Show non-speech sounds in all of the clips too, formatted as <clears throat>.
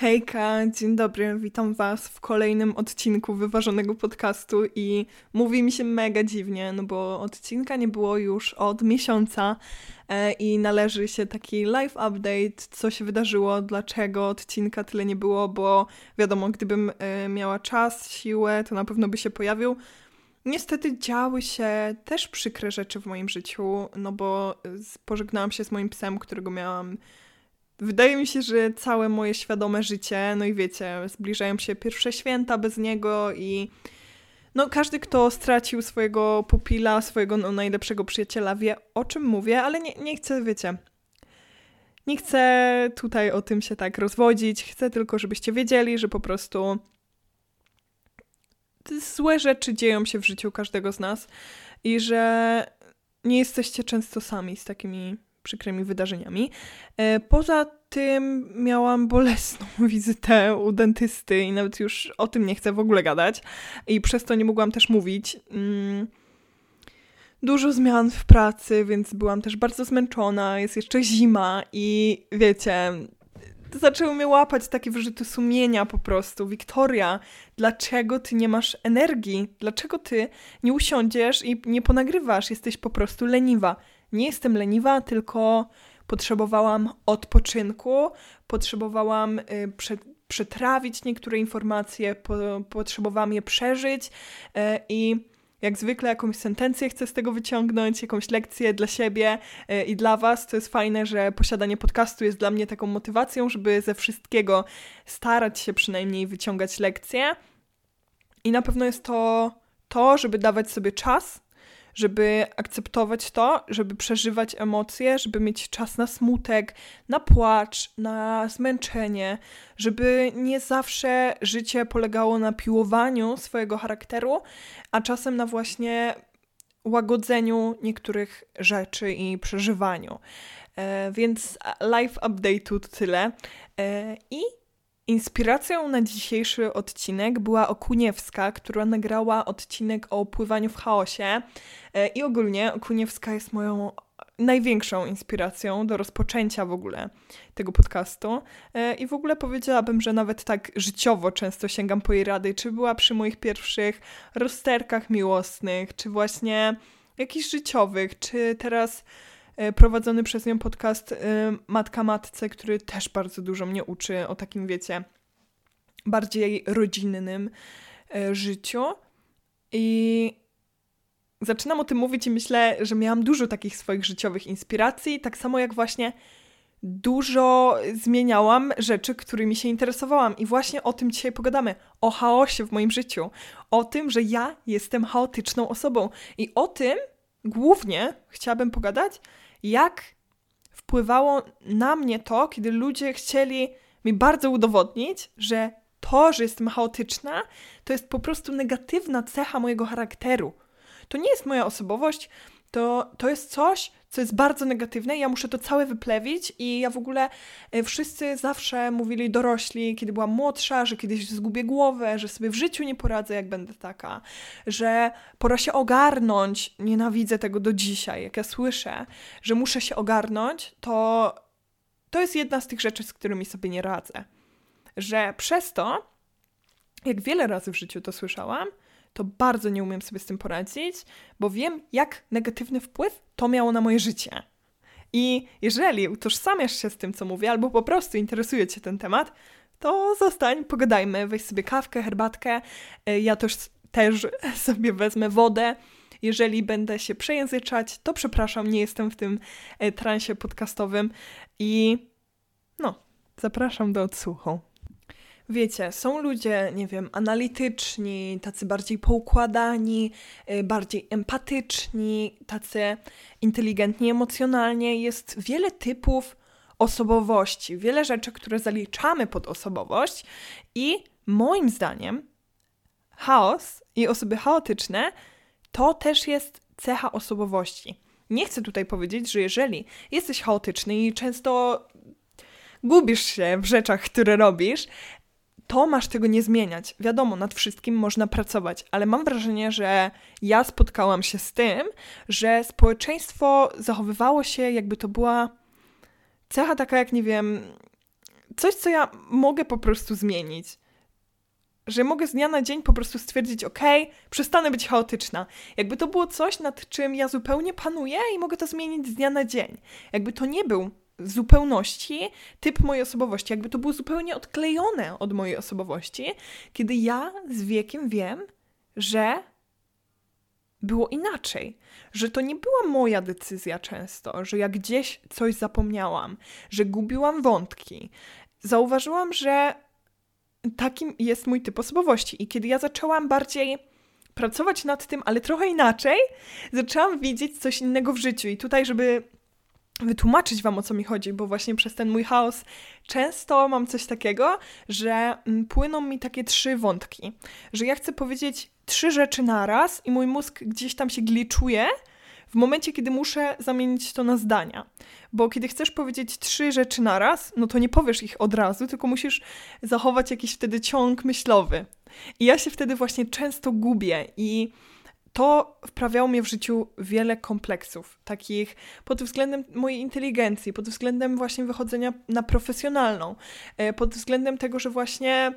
Hejka, dzień dobry, witam Was w kolejnym odcinku wyważonego podcastu i mówi mi się mega dziwnie, no bo odcinka nie było już od miesiąca e, i należy się taki live update, co się wydarzyło, dlaczego odcinka tyle nie było, bo wiadomo, gdybym e, miała czas, siłę, to na pewno by się pojawił. Niestety działy się też przykre rzeczy w moim życiu, no bo pożegnałam się z moim psem, którego miałam Wydaje mi się, że całe moje świadome życie, no i wiecie, zbliżają się pierwsze święta bez niego i no każdy, kto stracił swojego pupila, swojego no, najlepszego przyjaciela wie o czym mówię, ale nie, nie chcę, wiecie, nie chcę tutaj o tym się tak rozwodzić, chcę tylko, żebyście wiedzieli, że po prostu złe rzeczy dzieją się w życiu każdego z nas i że nie jesteście często sami z takimi przykrymi wydarzeniami. E, poza tym miałam bolesną <laughs> wizytę u dentysty i nawet już o tym nie chcę w ogóle gadać i przez to nie mogłam też mówić. Mm, dużo zmian w pracy, więc byłam też bardzo zmęczona, jest jeszcze zima i wiecie, zaczęły mnie łapać takie wyrzuty sumienia po prostu. Wiktoria, dlaczego ty nie masz energii? Dlaczego ty nie usiądziesz i nie ponagrywasz? Jesteś po prostu leniwa nie jestem leniwa, tylko potrzebowałam odpoczynku, potrzebowałam y, przetrawić niektóre informacje, po, potrzebowałam je przeżyć y, i jak zwykle jakąś sentencję chcę z tego wyciągnąć, jakąś lekcję dla siebie y, i dla Was. To jest fajne, że posiadanie podcastu jest dla mnie taką motywacją, żeby ze wszystkiego starać się przynajmniej wyciągać lekcje. I na pewno jest to to, żeby dawać sobie czas żeby akceptować to, żeby przeżywać emocje, żeby mieć czas na smutek, na płacz, na zmęczenie, żeby nie zawsze życie polegało na piłowaniu swojego charakteru, a czasem na właśnie łagodzeniu niektórych rzeczy i przeżywaniu. E, więc live update'u tyle. E, I Inspiracją na dzisiejszy odcinek była Okuniewska, która nagrała odcinek o pływaniu w chaosie. E, I ogólnie Okuniewska jest moją największą inspiracją do rozpoczęcia w ogóle tego podcastu. E, I w ogóle powiedziałabym, że nawet tak życiowo często sięgam po jej rady, czy była przy moich pierwszych rozterkach miłosnych, czy właśnie jakichś życiowych, czy teraz prowadzony przez nią podcast e, Matka Matce, który też bardzo dużo mnie uczy o takim, wiecie, bardziej rodzinnym e, życiu. I zaczynam o tym mówić i myślę, że miałam dużo takich swoich życiowych inspiracji, tak samo jak właśnie dużo zmieniałam rzeczy, którymi się interesowałam. I właśnie o tym dzisiaj pogadamy. O chaosie w moim życiu. O tym, że ja jestem chaotyczną osobą. I o tym głównie chciałabym pogadać, jak wpływało na mnie to, kiedy ludzie chcieli mi bardzo udowodnić, że to, że jestem chaotyczna, to jest po prostu negatywna cecha mojego charakteru. To nie jest moja osobowość, to, to jest coś, co jest bardzo negatywne i ja muszę to całe wyplewić i ja w ogóle e, wszyscy zawsze mówili dorośli, kiedy byłam młodsza, że kiedyś zgubię głowę, że sobie w życiu nie poradzę, jak będę taka, że pora się ogarnąć. Nienawidzę tego do dzisiaj. Jak ja słyszę, że muszę się ogarnąć, to to jest jedna z tych rzeczy, z którymi sobie nie radzę. Że przez to, jak wiele razy w życiu to słyszałam, to bardzo nie umiem sobie z tym poradzić, bo wiem, jak negatywny wpływ to miało na moje życie. I jeżeli utożsamiasz się z tym, co mówię, albo po prostu interesuje Cię ten temat, to zostań, pogadajmy, weź sobie kawkę, herbatkę. E, ja też, też <laughs> sobie wezmę wodę. Jeżeli będę się przejęzyczać, to przepraszam, nie jestem w tym e, transie podcastowym i no, zapraszam do odsłuchu. Wiecie, są ludzie, nie wiem, analityczni, tacy bardziej poukładani, y, bardziej empatyczni, tacy inteligentni emocjonalnie. Jest wiele typów osobowości, wiele rzeczy, które zaliczamy pod osobowość i moim zdaniem chaos i osoby chaotyczne to też jest cecha osobowości. Nie chcę tutaj powiedzieć, że jeżeli jesteś chaotyczny i często gubisz się w rzeczach, które robisz, to masz tego nie zmieniać. Wiadomo, nad wszystkim można pracować, ale mam wrażenie, że ja spotkałam się z tym, że społeczeństwo zachowywało się, jakby to była cecha taka, jak nie wiem, coś, co ja mogę po prostu zmienić. Że mogę z dnia na dzień po prostu stwierdzić, ok, przestanę być chaotyczna. Jakby to było coś, nad czym ja zupełnie panuję i mogę to zmienić z dnia na dzień. Jakby to nie był zupełności typ mojej osobowości, jakby to było zupełnie odklejone od mojej osobowości, kiedy ja z wiekiem wiem, że było inaczej, że to nie była moja decyzja często, że ja gdzieś coś zapomniałam, że gubiłam wątki. Zauważyłam, że takim jest mój typ osobowości. I kiedy ja zaczęłam bardziej pracować nad tym, ale trochę inaczej, zaczęłam widzieć coś innego w życiu. I tutaj, żeby wytłumaczyć Wam o co mi chodzi, bo właśnie przez ten mój chaos często mam coś takiego, że mm, płyną mi takie trzy wątki, że ja chcę powiedzieć trzy rzeczy naraz i mój mózg gdzieś tam się gliczuje w momencie, kiedy muszę zamienić to na zdania. Bo kiedy chcesz powiedzieć trzy rzeczy naraz, no to nie powiesz ich od razu, tylko musisz zachować jakiś wtedy ciąg myślowy. I ja się wtedy właśnie często gubię i to wprawiało mnie w życiu wiele kompleksów, takich pod względem mojej inteligencji, pod względem właśnie wychodzenia na profesjonalną, e, pod względem tego, że właśnie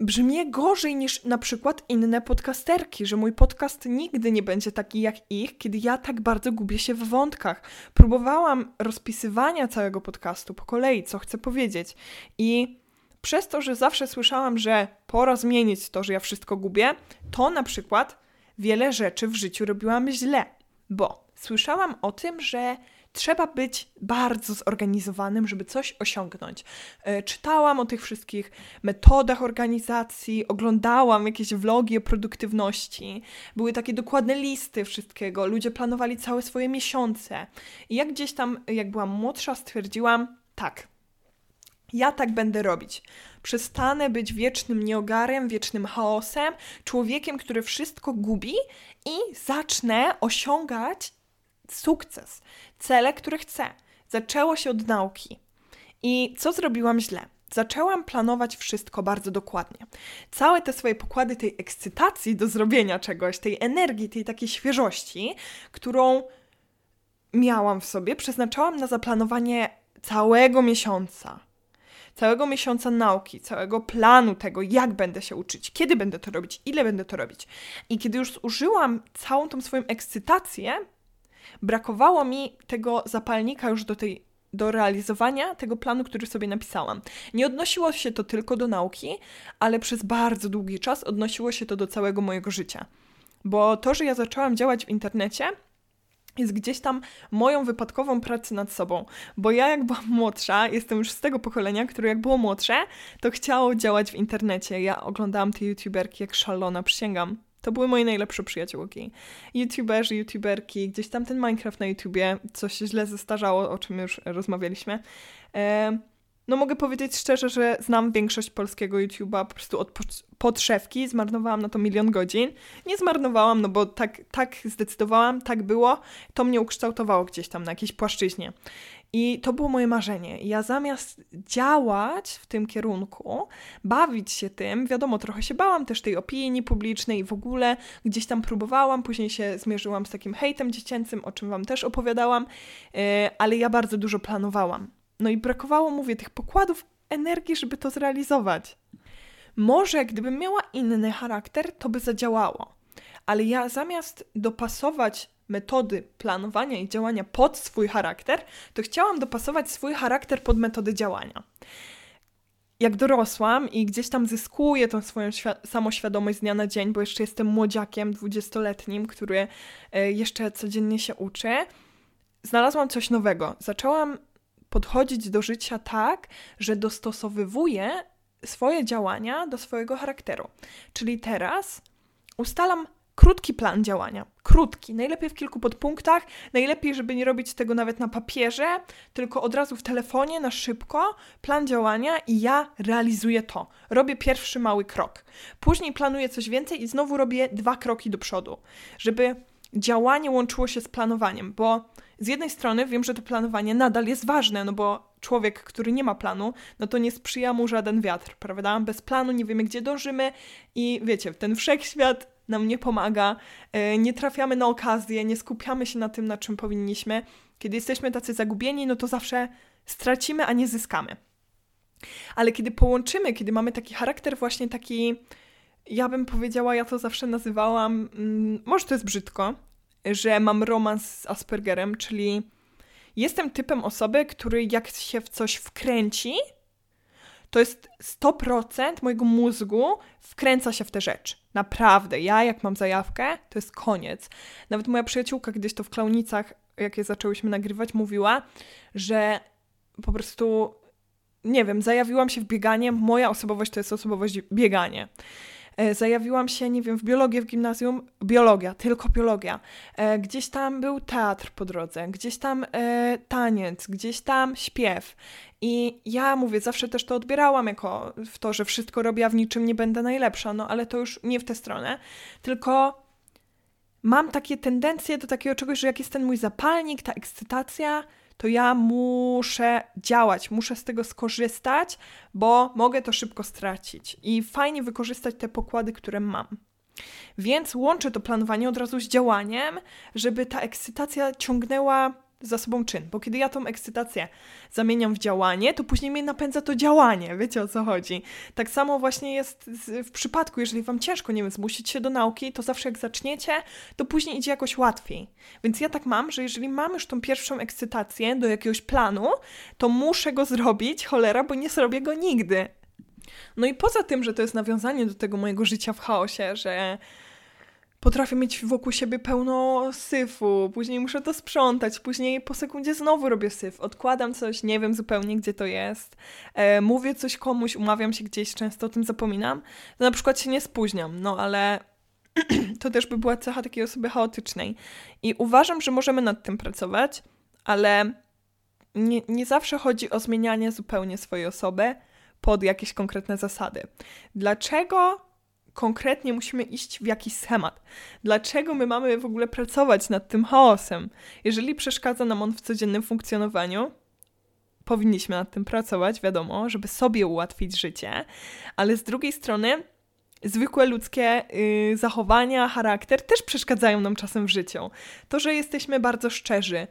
brzmię gorzej niż na przykład inne podcasterki, że mój podcast nigdy nie będzie taki jak ich, kiedy ja tak bardzo gubię się w wątkach. Próbowałam rozpisywania całego podcastu po kolei, co chcę powiedzieć i przez to, że zawsze słyszałam, że pora zmienić to, że ja wszystko gubię, to na przykład wiele rzeczy w życiu robiłam źle, bo słyszałam o tym, że trzeba być bardzo zorganizowanym, żeby coś osiągnąć. E, czytałam o tych wszystkich metodach organizacji, oglądałam jakieś vlogi o produktywności, były takie dokładne listy wszystkiego, ludzie planowali całe swoje miesiące. I jak gdzieś tam, jak byłam młodsza, stwierdziłam, tak, ja tak będę robić. Przestanę być wiecznym nieogarem, wiecznym chaosem, człowiekiem, który wszystko gubi i zacznę osiągać sukces, cele, które chcę. Zaczęło się od nauki. I co zrobiłam źle? Zaczęłam planować wszystko bardzo dokładnie. Całe te swoje pokłady tej ekscytacji do zrobienia czegoś, tej energii, tej takiej świeżości, którą miałam w sobie, przeznaczałam na zaplanowanie całego miesiąca całego miesiąca nauki, całego planu tego, jak będę się uczyć, kiedy będę to robić, ile będę to robić. I kiedy już zużyłam całą tą swoją ekscytację, brakowało mi tego zapalnika już do tej do realizowania tego planu, który sobie napisałam. Nie odnosiło się to tylko do nauki, ale przez bardzo długi czas odnosiło się to do całego mojego życia. Bo to, że ja zaczęłam działać w internecie, jest gdzieś tam moją wypadkową pracę nad sobą. Bo ja, jak byłam młodsza, jestem już z tego pokolenia, które jak było młodsze, to chciało działać w internecie. Ja oglądałam te youtuberki jak szalona, przysięgam. To były moje najlepsze przyjaciółki. YouTuberzy, YouTuberki, gdzieś tam ten Minecraft na YouTubie, coś się źle zestarzało, o czym już rozmawialiśmy. E no mogę powiedzieć szczerze, że znam większość polskiego YouTube'a po prostu od podszewki, zmarnowałam na to milion godzin. Nie zmarnowałam, no bo tak, tak zdecydowałam, tak było, to mnie ukształtowało gdzieś tam na jakiejś płaszczyźnie. I to było moje marzenie. Ja zamiast działać w tym kierunku, bawić się tym, wiadomo, trochę się bałam też tej opinii publicznej i w ogóle gdzieś tam próbowałam, później się zmierzyłam z takim hejtem dziecięcym, o czym Wam też opowiadałam, e, ale ja bardzo dużo planowałam. No i brakowało, mówię, tych pokładów energii, żeby to zrealizować. Może gdybym miała inny charakter, to by zadziałało. Ale ja zamiast dopasować metody planowania i działania pod swój charakter, to chciałam dopasować swój charakter pod metody działania. Jak dorosłam i gdzieś tam zyskuję tą swoją samoświadomość z dnia na dzień, bo jeszcze jestem młodziakiem dwudziestoletnim, który e, jeszcze codziennie się uczy, znalazłam coś nowego. Zaczęłam podchodzić do życia tak, że dostosowywuję swoje działania do swojego charakteru. Czyli teraz ustalam krótki plan działania. Krótki, najlepiej w kilku podpunktach, najlepiej, żeby nie robić tego nawet na papierze, tylko od razu w telefonie, na szybko, plan działania i ja realizuję to. Robię pierwszy mały krok. Później planuję coś więcej i znowu robię dwa kroki do przodu, żeby działanie łączyło się z planowaniem, bo z jednej strony wiem, że to planowanie nadal jest ważne, no bo człowiek, który nie ma planu, no to nie sprzyja mu żaden wiatr, prawda? Bez planu nie wiemy, gdzie dążymy i wiecie, ten wszechświat nam nie pomaga, e, nie trafiamy na okazję, nie skupiamy się na tym, na czym powinniśmy. Kiedy jesteśmy tacy zagubieni, no to zawsze stracimy, a nie zyskamy. Ale kiedy połączymy, kiedy mamy taki charakter właśnie taki, ja bym powiedziała, ja to zawsze nazywałam, mm, może to jest brzydko, że mam romans z Aspergerem, czyli jestem typem osoby, który jak się w coś wkręci, to jest 100% mojego mózgu wkręca się w tę rzecz. Naprawdę. Ja, jak mam zajawkę, to jest koniec. Nawet moja przyjaciółka gdzieś to w Klaunicach, jak je zaczęłyśmy nagrywać, mówiła, że po prostu, nie wiem, zajawiłam się w bieganie. Moja osobowość to jest osobowość bieganie. E, zajawiłam się, nie wiem, w biologię w gimnazjum, biologia, tylko biologia. E, gdzieś tam był teatr po drodze, gdzieś tam e, taniec, gdzieś tam śpiew. I ja mówię, zawsze też to odbierałam jako w to, że wszystko robię, a w niczym nie będę najlepsza, no ale to już nie w tę stronę, tylko mam takie tendencje do takiego czegoś, że jak jest ten mój zapalnik, ta ekscytacja, to ja muszę działać, muszę z tego skorzystać, bo mogę to szybko stracić i fajnie wykorzystać te pokłady, które mam. Więc łączę to planowanie od razu z działaniem, żeby ta ekscytacja ciągnęła za sobą czyn, bo kiedy ja tą ekscytację zamieniam w działanie, to później mnie napędza to działanie, wiecie o co chodzi. Tak samo właśnie jest w przypadku, jeżeli wam ciężko, nie wiem, zmusić się do nauki, to zawsze jak zaczniecie, to później idzie jakoś łatwiej. Więc ja tak mam, że jeżeli mam już tą pierwszą ekscytację do jakiegoś planu, to muszę go zrobić, cholera, bo nie zrobię go nigdy. No i poza tym, że to jest nawiązanie do tego mojego życia w chaosie, że potrafię mieć wokół siebie pełno syfu, później muszę to sprzątać, później po sekundzie znowu robię syf, odkładam coś, nie wiem zupełnie gdzie to jest, e, mówię coś komuś, umawiam się gdzieś, często o tym zapominam, to na przykład się nie spóźniam, no ale <clears throat> to też by była cecha takiej osoby chaotycznej. I uważam, że możemy nad tym pracować, ale nie, nie zawsze chodzi o zmienianie zupełnie swojej osoby pod jakieś konkretne zasady. Dlaczego konkretnie musimy iść w jakiś schemat. Dlaczego my mamy w ogóle pracować nad tym chaosem? Jeżeli przeszkadza nam on w codziennym funkcjonowaniu, powinniśmy nad tym pracować, wiadomo, żeby sobie ułatwić życie, ale z drugiej strony zwykłe ludzkie yy, zachowania, charakter też przeszkadzają nam czasem w życiu. To, że jesteśmy bardzo szczerzy,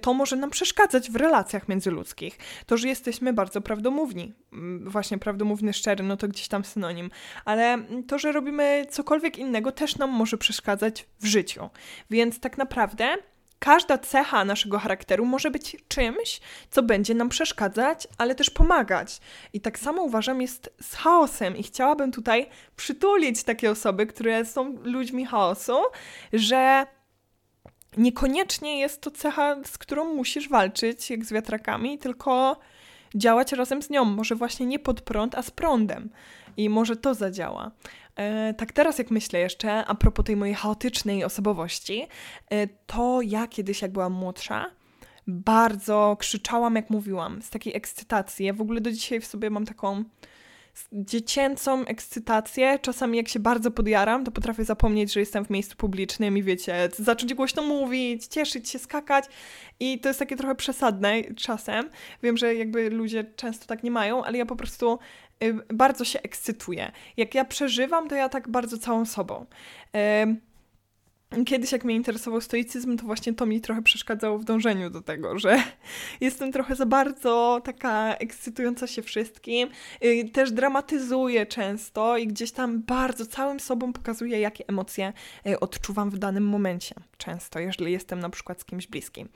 to może nam przeszkadzać w relacjach międzyludzkich. To, że jesteśmy bardzo prawdomówni, mm, właśnie prawdomówny, szczery, no to gdzieś tam synonim, ale to, że robimy cokolwiek innego, też nam może przeszkadzać w życiu. Więc tak naprawdę każda cecha naszego charakteru może być czymś, co będzie nam przeszkadzać, ale też pomagać. I tak samo uważam jest z chaosem i chciałabym tutaj przytulić takie osoby, które są ludźmi chaosu, że niekoniecznie jest to cecha, z którą musisz walczyć, jak z wiatrakami, tylko działać razem z nią. Może właśnie nie pod prąd, a z prądem. I może to zadziała. E, tak teraz jak myślę jeszcze, a propos tej mojej chaotycznej osobowości, e, to ja kiedyś jak byłam młodsza, bardzo krzyczałam, jak mówiłam, z takiej ekscytacji. Ja w ogóle do dzisiaj w sobie mam taką dziecięcą ekscytację. Czasami jak się bardzo podjaram, to potrafię zapomnieć, że jestem w miejscu publicznym i wiecie, zacząć głośno mówić, cieszyć się, skakać i to jest takie trochę przesadne czasem. Wiem, że jakby ludzie często tak nie mają, ale ja po prostu y, bardzo się ekscytuję. Jak ja przeżywam, to ja tak bardzo całą sobą. Y Kiedyś, jak mnie interesował stoicyzm, to właśnie to mi trochę przeszkadzało w dążeniu do tego, że <laughs> jestem trochę za bardzo taka ekscytująca się wszystkim. Y, też dramatyzuję często i gdzieś tam bardzo całym sobą pokazuję, jakie emocje y, odczuwam w danym momencie. Często, jeżeli jestem na przykład z kimś bliskim.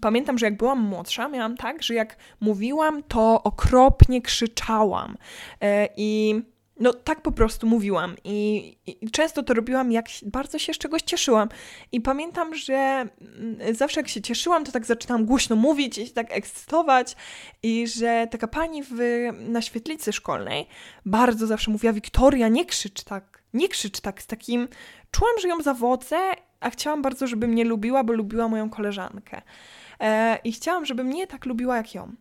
Pamiętam, że jak byłam młodsza, miałam tak, że jak mówiłam, to okropnie krzyczałam. Y, I no tak po prostu mówiłam I, i, często to robiłam, jak bardzo się z czegoś cieszyłam. I pamiętam, że mm, zawsze jak się cieszyłam, to tak zaczynałam głośno mówić i się tak ekscytować i że taka pani w, na świetlicy szkolnej bardzo zawsze mówiła, Wiktoria, nie krzycz tak, nie krzycz tak, z takim, czułam, że ją zawodzę, a chciałam bardzo, żeby mnie lubiła, bo lubiła moją koleżankę. E, I chciałam, żeby mnie tak lubiła jak ją.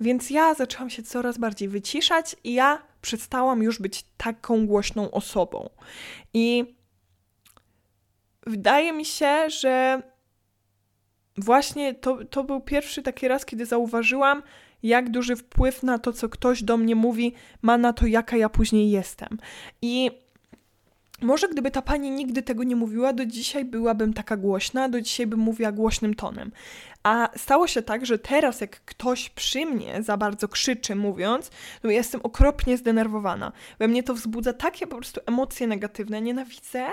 Więc ja zaczęłam się coraz bardziej wyciszać i ja przestałam już być taką głośną osobą. I wydaje mi się, że właśnie to, to był pierwszy taki raz, kiedy zauważyłam, jak duży wpływ na to, co ktoś do mnie mówi, ma na to, jaka ja później jestem. I może gdyby ta pani nigdy tego nie mówiła, do dzisiaj byłabym taka głośna, do dzisiaj bym mówiła głośnym tonem. A stało się tak, że teraz jak ktoś przy mnie za bardzo krzyczy mówiąc, to ja jestem okropnie zdenerwowana. We mnie to wzbudza takie po prostu emocje negatywne. Nienawidzę,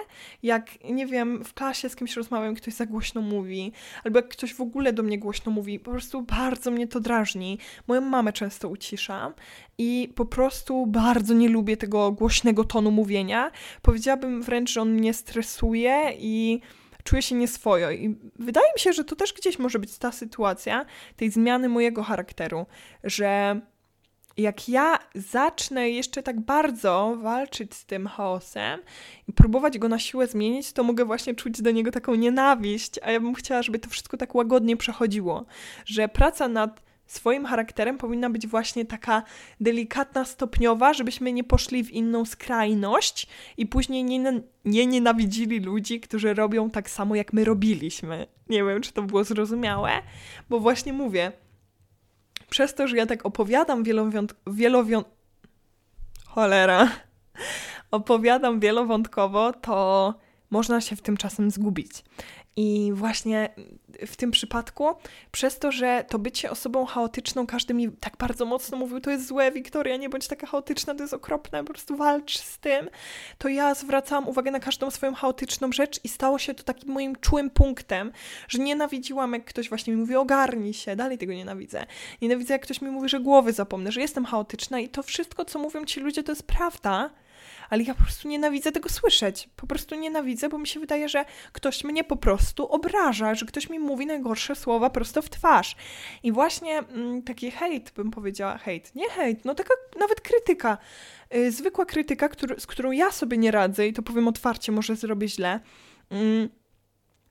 jak, nie wiem, w klasie z kimś rozmawiam, ktoś za głośno mówi, albo jak ktoś w ogóle do mnie głośno mówi. Po prostu bardzo mnie to drażni. Moją mamę często uciszam i po prostu bardzo nie lubię tego głośnego tonu mówienia. Powiedziałabym wręcz, że on mnie stresuje i czuję się nieswojo. I wydaje mi się, że to też gdzieś może być ta sytuacja tej zmiany mojego charakteru, że jak ja zacznę jeszcze tak bardzo walczyć z tym chaosem i próbować go na siłę zmienić, to mogę właśnie czuć do niego taką nienawiść, a ja bym chciała, żeby to wszystko tak łagodnie przechodziło, że praca nad swoim charakterem powinna być właśnie taka delikatna, stopniowa, żebyśmy nie poszli w inną skrajność i później nie, nie nienawidzili ludzi, którzy robią tak samo, jak my robiliśmy. Nie wiem, czy to było zrozumiałe, bo właśnie mówię, przez to, że ja tak opowiadam wielowiąt... wielowiąt... Cholera. <laughs> opowiadam wielowątkowo, to można się w tym czasem zgubić. I właśnie w tym przypadku, przez to, że to bycie osobą chaotyczną, każdy mi tak bardzo mocno mówił, to jest złe, Wiktoria, nie bądź taka chaotyczna, to jest okropne, po prostu walcz z tym, to ja zwracałam uwagę na każdą swoją chaotyczną rzecz i stało się to takim moim czułym punktem, że nienawidziłam, jak ktoś właśnie mi mówi, ogarnij się, dalej tego nienawidzę. Nienawidzę, jak ktoś mi mówi, że głowy zapomnę, że jestem chaotyczna i to wszystko, co mówią ci ludzie, to jest prawda, ale ja po prostu nienawidzę tego słyszeć. Po prostu nienawidzę, bo mi się wydaje, że ktoś mnie po prostu obraża, że ktoś mi mówi najgorsze słowa prosto w twarz. I właśnie mm, taki hejt, bym powiedziała, hejt, nie hejt, no taka nawet krytyka, yy, zwykła krytyka, z którą ja sobie nie radzę i to powiem otwarcie, może zrobię źle. Yy,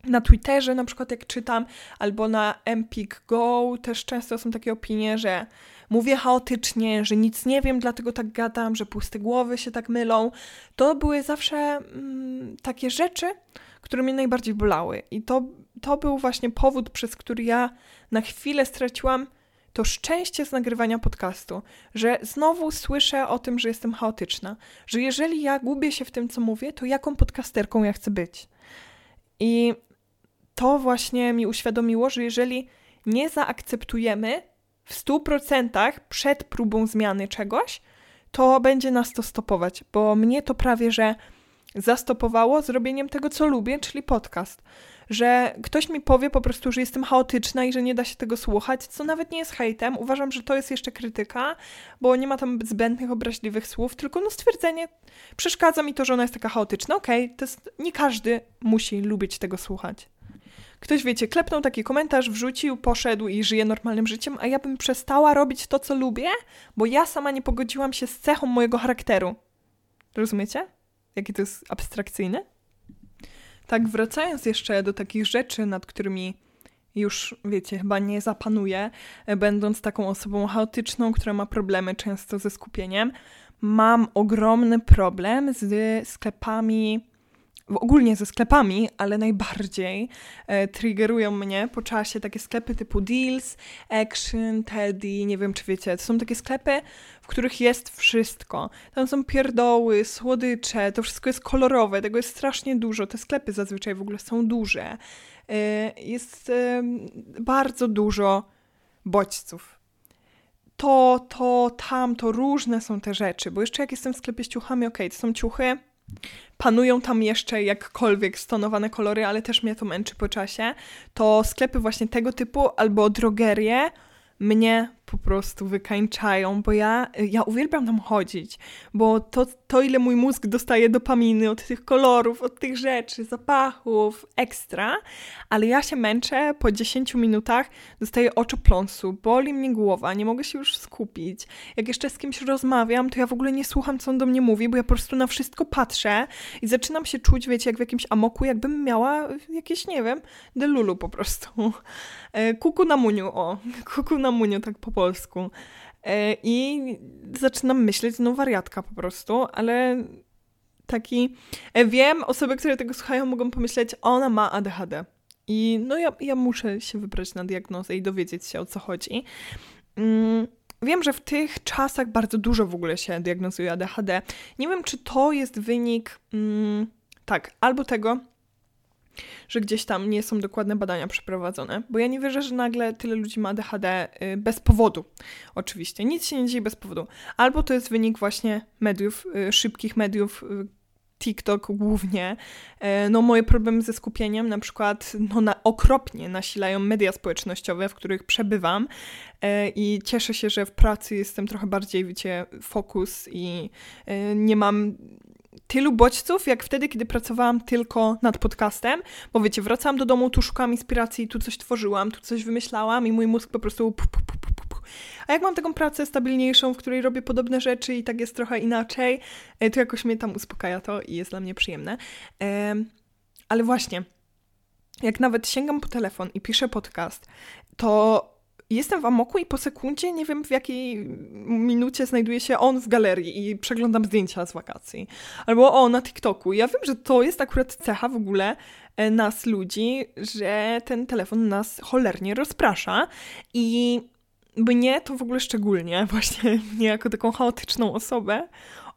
na Twitterze na przykład jak czytam, albo na Empik Go też często są takie opinie, że mówię chaotycznie, że nic nie wiem, dlatego tak gadam, że puste głowy się tak mylą. To były zawsze mm, takie rzeczy, które mnie najbardziej bolały. I to, to był właśnie powód, przez który ja na chwilę straciłam to szczęście z nagrywania podcastu, że znowu słyszę o tym, że jestem chaotyczna, że jeżeli ja gubię się w tym, co mówię, to jaką podcasterką ja chcę być. I to właśnie mi uświadomiło, że jeżeli nie zaakceptujemy w 100% przed próbą zmiany czegoś, to będzie nas to stopować, bo mnie to prawie że zastopowało zrobieniem tego, co lubię, czyli podcast. Że ktoś mi powie po prostu, że jestem chaotyczna i że nie da się tego słuchać, co nawet nie jest hejtem. Uważam, że to jest jeszcze krytyka, bo nie ma tam zbędnych, obraźliwych słów, tylko no stwierdzenie, przeszkadza mi to, że ona jest taka chaotyczna. Okej, okay, to jest, nie każdy musi lubić tego słuchać. Ktoś, wiecie, klepnął taki komentarz, wrzucił, poszedł i żyje normalnym życiem, a ja bym przestała robić to, co lubię, bo ja sama nie pogodziłam się z cechą mojego charakteru. Rozumiecie? Jaki to jest abstrakcyjny? Tak, wracając jeszcze do takich rzeczy, nad którymi już, wiecie, chyba nie zapanuję, będąc taką osobą chaotyczną, która ma problemy często ze skupieniem, mam ogromny problem z sklepami ogólnie ze sklepami, ale najbardziej e, triggerują mnie po czasie takie sklepy typu Deals, Action, Teddy, nie wiem czy wiecie, to są takie sklepy, w których jest wszystko. Tam są pierdoły, słodycze, to wszystko jest kolorowe, tego jest strasznie dużo. Te sklepy zazwyczaj w ogóle są duże. E, jest e, bardzo dużo bodźców to, to, tam, to różne są te rzeczy, bo jeszcze jak jestem w sklepie z ciuchami, okej, okay, to są ciuchy, panują tam jeszcze jakkolwiek stonowane kolory, ale też mnie to męczy po czasie, to sklepy właśnie tego typu albo drogerie mnie po prostu wykańczają, bo ja, ja uwielbiam tam chodzić, bo to, to, ile mój mózg dostaje dopaminy od tych kolorów, od tych rzeczy, zapachów, ekstra, ale ja się męczę, po 10 minutach dostaję oczopląsu, boli mnie głowa, nie mogę się już skupić. Jak jeszcze z kimś rozmawiam, to ja w ogóle nie słucham, co on do mnie mówi, bo ja po prostu na wszystko patrzę i zaczynam się czuć, wiecie, jak w jakimś amoku, jakbym miała jakieś, nie wiem, delulu po prostu. E, kuku na muniu, o, kuku na muniu, tak po polsku. E, I zaczynam myśleć, no wariatka po prostu, ale taki. E, wiem, osoby, które tego słuchają, mogą pomyśleć, ona ma ADHD. I no ja, ja muszę się wybrać na diagnozę i dowiedzieć się o co chodzi. Mm, wiem, że w tych czasach bardzo dużo w ogóle się diagnozuje ADHD. Nie wiem, czy to jest wynik, mm, tak, albo tego, że gdzieś tam nie są dokładne badania przeprowadzone, bo ja nie wierzę, że nagle tyle ludzi ma ADHD y, bez powodu. Oczywiście, nic się nie dzieje bez powodu. Albo to jest wynik właśnie mediów, y, szybkich mediów, y, TikTok głównie. No moje problemy ze skupieniem na przykład no, na, okropnie nasilają media społecznościowe, w których przebywam i cieszę się, że w pracy jestem trochę bardziej, wiecie, fokus i nie mam tylu bodźców, jak wtedy, kiedy pracowałam tylko nad podcastem, bo wiecie, wracałam do domu, tu szukałam inspiracji, tu coś tworzyłam, tu coś wymyślałam i mój mózg po prostu pu, pu, pu, a jak mam taką pracę stabilniejszą, w której robię podobne rzeczy i tak jest trochę inaczej, e, to jakoś mnie tam uspokaja to i jest dla mnie przyjemne. Ale właśnie, jak nawet sięgam po telefon i piszę podcast, to jestem w amoku i po sekundzie nie wiem w jakiej minucie znajduje się on w galerii i przeglądam zdjęcia z wakacji. Albo o, na TikToku. Ja wiem, że to jest akurat cecha w ogóle e, nas ludzi, że ten telefon nas cholernie rozprasza i mnie to w ogóle szczególnie, <laughs> właśnie mnie jako taką chaotyczną osobę,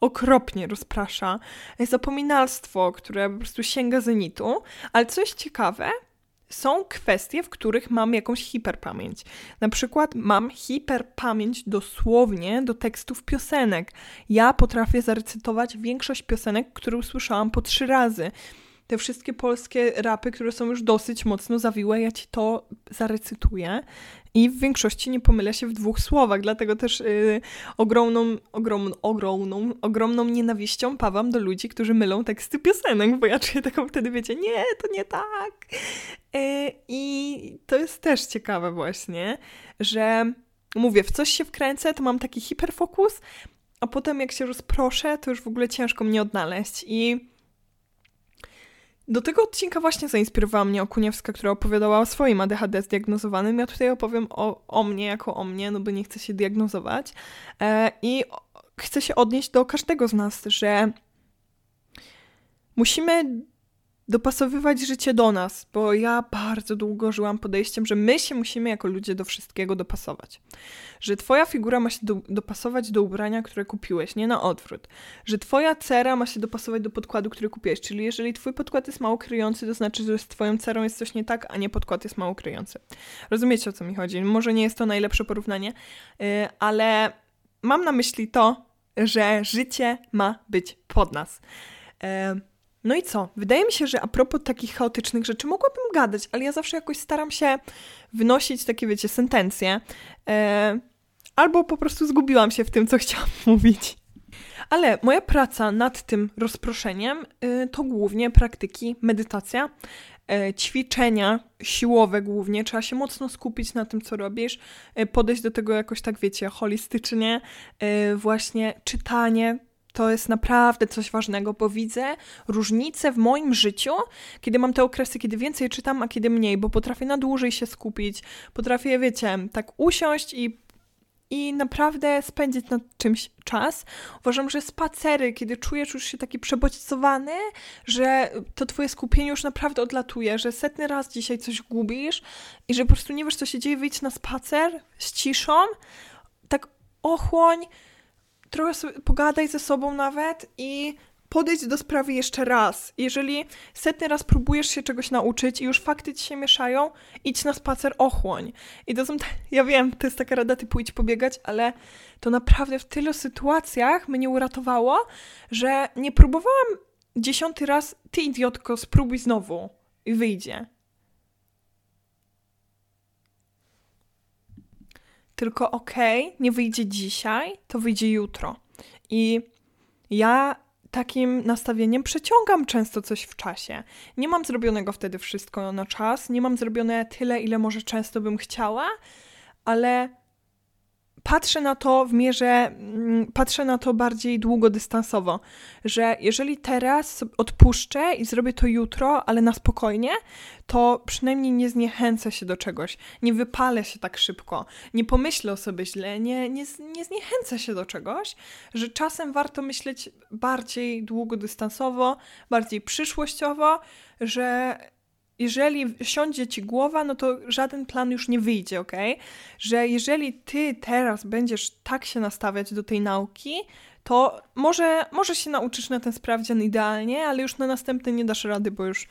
okropnie rozprasza. Zapominalstwo, które po prostu sięga zenitu, ale coś ciekawe, są kwestie, w których mam jakąś hiperpamięć. Na przykład mam hiperpamięć dosłownie do tekstów piosenek. Ja potrafię zarecytować większość piosenek, które usłyszałam po trzy razy. Te wszystkie polskie rapy, które są już dosyć mocno zawiłe, ja ci to zarecytuję. I w większości nie pomylę się w dwóch słowach, dlatego też yy, ogromną, ogromną, ogromną, ogromną nienawiścią pawam do ludzi, którzy mylą teksty piosenek, bo ja czuję taką wtedy, wiecie, nie, to nie tak. Yy, I to jest też ciekawe właśnie, że mówię, w coś się wkręcę, to mam taki hiperfokus, a potem jak się rozproszę, to już w ogóle ciężko mnie odnaleźć i do tego odcinka właśnie zainspirowała mnie Okuniewska, która opowiadała o swoim ADHD zdiagnozowanym. Ja tutaj opowiem o, o mnie jako o mnie, no bo nie chcę się diagnozować. E, I chcę się odnieść do każdego z nas, że musimy dopasowywać życie do nas, bo ja bardzo długo żyłam podejściem, że my się musimy jako ludzie do wszystkiego dopasować. Że twoja figura ma się do, dopasować do ubrania, które kupiłeś, nie na odwrót. Że twoja cera ma się dopasować do podkładu, który kupiłeś. Czyli jeżeli twój podkład jest mało kryjący, to znaczy, że z twoją cerą jest coś nie tak, a nie podkład jest mało kryjący. Rozumiecie o co mi chodzi? Może nie jest to najlepsze porównanie, yy, ale mam na myśli to, że życie ma być pod nas. Yy, no i co? Wydaje mi się, że a propos takich chaotycznych rzeczy mogłabym gadać, ale ja zawsze jakoś staram się wynosić takie, wiecie, sentencje. E, albo po prostu zgubiłam się w tym, co <laughs> chciałam mówić. Ale moja praca nad tym rozproszeniem y, to głównie praktyki, medytacja, y, ćwiczenia siłowe głównie. Trzeba się mocno skupić na tym, co robisz, y, podejść do tego jakoś tak, wiecie, holistycznie, właśnie czytanie, to jest naprawdę coś ważnego, bo widzę różnicę w moim życiu, kiedy mam te okresy, kiedy więcej czytam, a kiedy mniej, bo potrafię na dłużej się skupić, potrafię, wiecie, tak usiąść i, i naprawdę spędzić nad czymś czas. Uważam, że spacery, kiedy czujesz już się taki przebodźcowany, że to twoje skupienie już naprawdę odlatuje, że setny raz dzisiaj coś gubisz i że po prostu nie wiesz, co się dzieje, wyjdź na spacer z ciszą, tak ochłoń, trochę pogadaj ze sobą nawet i podejdź do sprawy jeszcze raz. Jeżeli setny raz próbujesz się czegoś nauczyć i już fakty ci się mieszają, idź na spacer, ochłoń. I to są, <laughs> ja wiem, to jest taka rada typu idź pobiegać, ale to naprawdę w tylu sytuacjach mnie uratowało, że nie próbowałam dziesiąty raz, ty idiotko, spróbuj znowu i wyjdzie. Tylko okej, okay, nie wyjdzie dzisiaj, to wyjdzie jutro. I ja takim nastawieniem przeciągam często coś w czasie. Nie mam zrobionego wtedy wszystko na czas, nie mam zrobione tyle, ile może często bym chciała, ale patrzę na to w mierze, mm, patrzę na to bardziej długodystansowo, że jeżeli teraz odpuszczę i zrobię to jutro, ale na spokojnie, to przynajmniej nie zniechęcę się do czegoś, nie wypalę się tak szybko, nie pomyślę o sobie źle, nie, nie, nie zniechęcę się do czegoś, że czasem warto myśleć bardziej długodystansowo, bardziej przyszłościowo, że jeżeli siądzie ci głowa, no to żaden plan już nie wyjdzie, ok? Że jeżeli ty teraz będziesz tak się nastawiać do tej nauki, to może, może się nauczysz na ten sprawdzian idealnie, ale już na następny nie dasz rady, bo już y,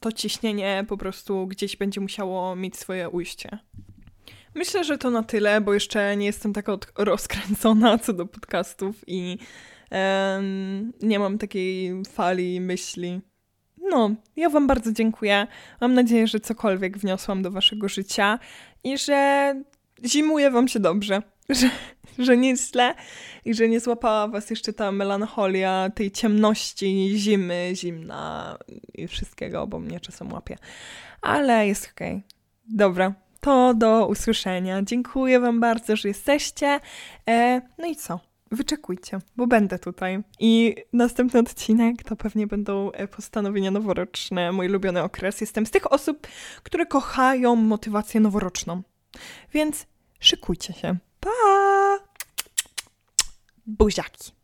to ciśnienie po prostu gdzieś będzie musiało mieć swoje ujście. Myślę, że to na tyle, bo jeszcze nie jestem tak rozkręcona <laughs> co do podcastów i nie mam takiej fali myśli. No, ja Wam bardzo dziękuję. Mam nadzieję, że cokolwiek wniosłam do Waszego życia i że zimuje Wam się dobrze, <laughs> że, że nie źle i że nie złapała Was jeszcze ta melancholia tej ciemności, zimy, zimna i wszystkiego, bo mnie czasem łapie. Ale jest okej. Okay. Dobra, to do usłyszenia. Dziękuję Wam bardzo, że jesteście. E, no i co? Wyczekujcie, bo będę tutaj. I następny odcinek to pewnie będą e, postanowienia noworoczne, mój ulubiony okres. Jestem z tych osób, które kochają motywację noworoczną. Więc szykujcie się. Pa! Buziaki.